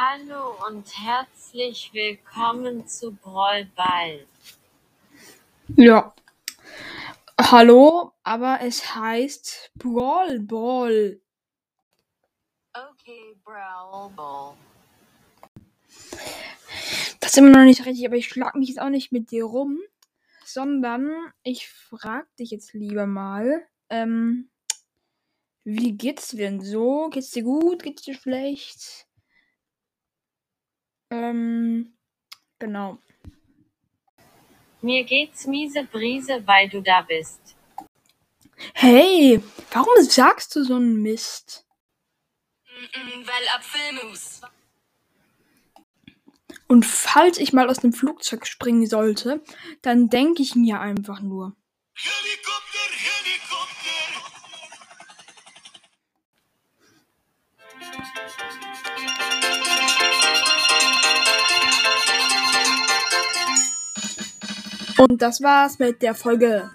Hallo und herzlich willkommen zu Brawl Ball. Ja. Hallo, aber es heißt Brawl Ball. Okay, Brawl Ball. Das ist immer noch nicht richtig, aber ich schlag mich jetzt auch nicht mit dir rum, sondern ich frag dich jetzt lieber mal, ähm, wie geht's dir denn so? Geht's dir gut? Geht's dir schlecht? Ähm, genau. Mir geht's miese Brise, weil du da bist. Hey, warum sagst du so einen Mist? Weil Apfelmus. Und falls ich mal aus dem Flugzeug springen sollte, dann denke ich mir einfach nur. Helikopter, Helikopter. Und das war's mit der Folge.